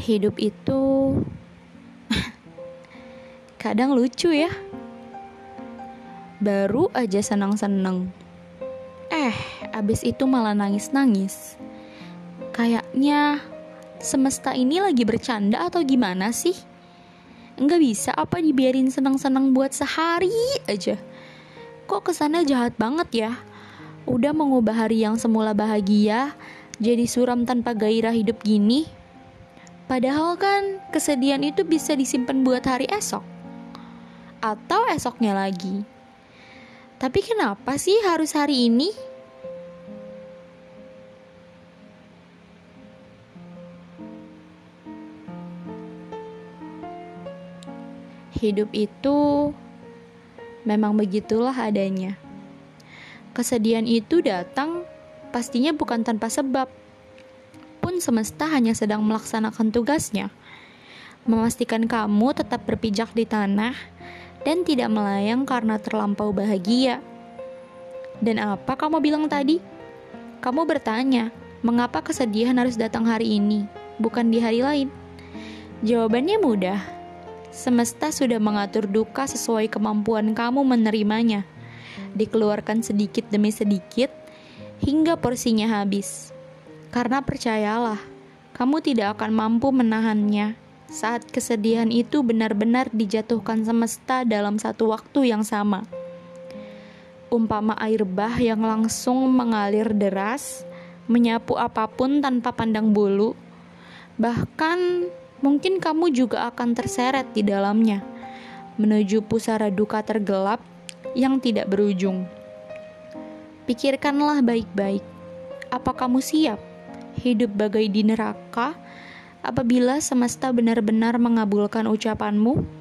hidup itu kadang lucu ya. Baru aja senang-senang. Eh, abis itu malah nangis-nangis. Kayaknya semesta ini lagi bercanda atau gimana sih? Enggak bisa apa dibiarin senang-senang buat sehari aja. Kok ke sana jahat banget ya? Udah mengubah hari yang semula bahagia jadi suram tanpa gairah hidup gini. Padahal kan kesedihan itu bisa disimpan buat hari esok. Atau esoknya lagi. Tapi kenapa sih harus hari ini? Hidup itu memang begitulah adanya. Kesedihan itu datang pastinya bukan tanpa sebab pun semesta hanya sedang melaksanakan tugasnya, memastikan kamu tetap berpijak di tanah dan tidak melayang karena terlampau bahagia. Dan apa kamu bilang tadi? Kamu bertanya, mengapa kesedihan harus datang hari ini, bukan di hari lain? Jawabannya mudah. Semesta sudah mengatur duka sesuai kemampuan kamu menerimanya. Dikeluarkan sedikit demi sedikit hingga porsinya habis. Karena percayalah, kamu tidak akan mampu menahannya saat kesedihan itu benar-benar dijatuhkan semesta dalam satu waktu yang sama. Umpama air bah yang langsung mengalir deras, menyapu apa pun tanpa pandang bulu, bahkan mungkin kamu juga akan terseret di dalamnya, menuju pusara duka tergelap yang tidak berujung. Pikirkanlah baik-baik, apa kamu siap? Hidup bagai di neraka apabila semesta benar-benar mengabulkan ucapanmu?